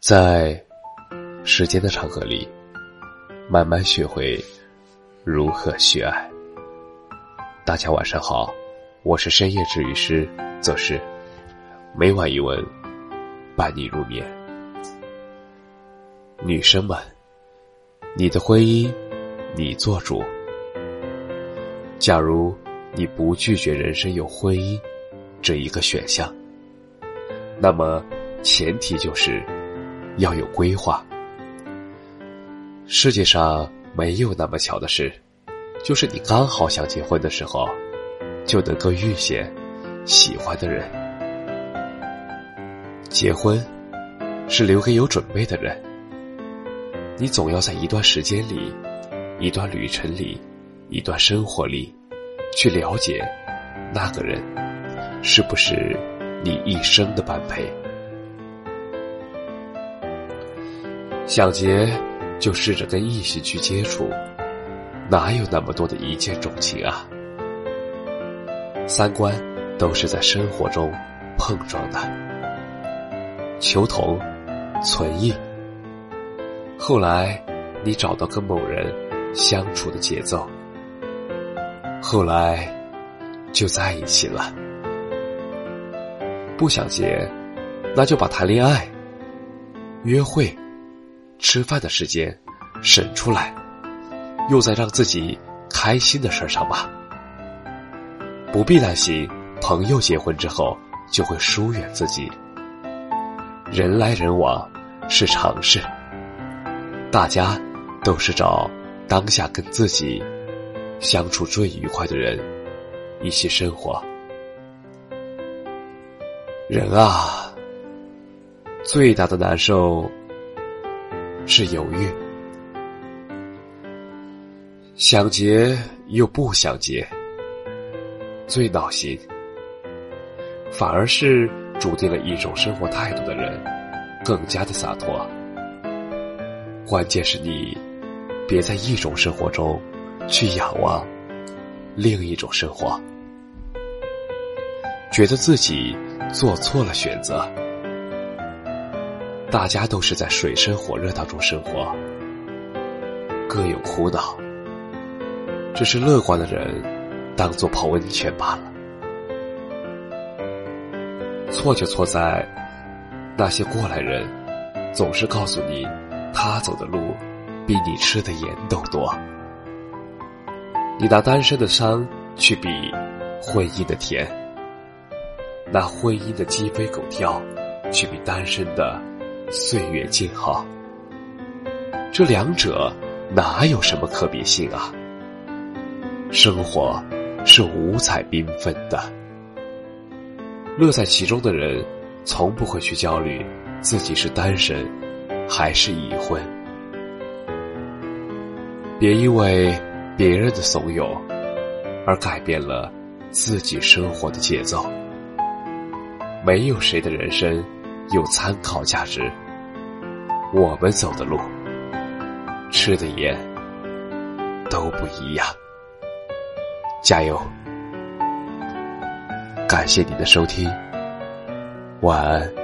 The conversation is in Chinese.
在时间的长河里，慢慢学会如何去爱。大家晚上好，我是深夜治愈师则是每晚一文伴你入眠。女生们，你的婚姻你做主。假如你不拒绝人生有婚姻这一个选项，那么前提就是要有规划。世界上没有那么巧的事，就是你刚好想结婚的时候，就能够遇见喜欢的人。结婚是留给有准备的人。你总要在一段时间里，一段旅程里，一段生活里，去了解那个人是不是你一生的般配。想结就试着跟异性去接触，哪有那么多的一见钟情啊？三观都是在生活中碰撞的，求同存异。后来，你找到跟某人相处的节奏，后来就在一起了。不想结，那就把谈恋爱、约会、吃饭的时间省出来，用在让自己开心的事上吧。不必担心朋友结婚之后就会疏远自己。人来人往是常事。大家都是找当下跟自己相处最愉快的人一起生活。人啊，最大的难受是犹豫，想结又不想结，最闹心。反而是注定了一种生活态度的人，更加的洒脱。关键是你，别在一种生活中去仰望另一种生活，觉得自己做错了选择。大家都是在水深火热当中生活，各有苦恼，只是乐观的人当做泡温泉罢了。错就错在那些过来人总是告诉你。他走的路，比你吃的盐都多。你拿单身的伤去比婚姻的甜，拿婚姻的鸡飞狗跳去比单身的岁月静好。这两者哪有什么可比性啊？生活是五彩缤纷的，乐在其中的人，从不会去焦虑自己是单身。还是已婚，别因为别人的怂恿而改变了自己生活的节奏。没有谁的人生有参考价值。我们走的路，吃的盐都不一样。加油！感谢你的收听，晚安。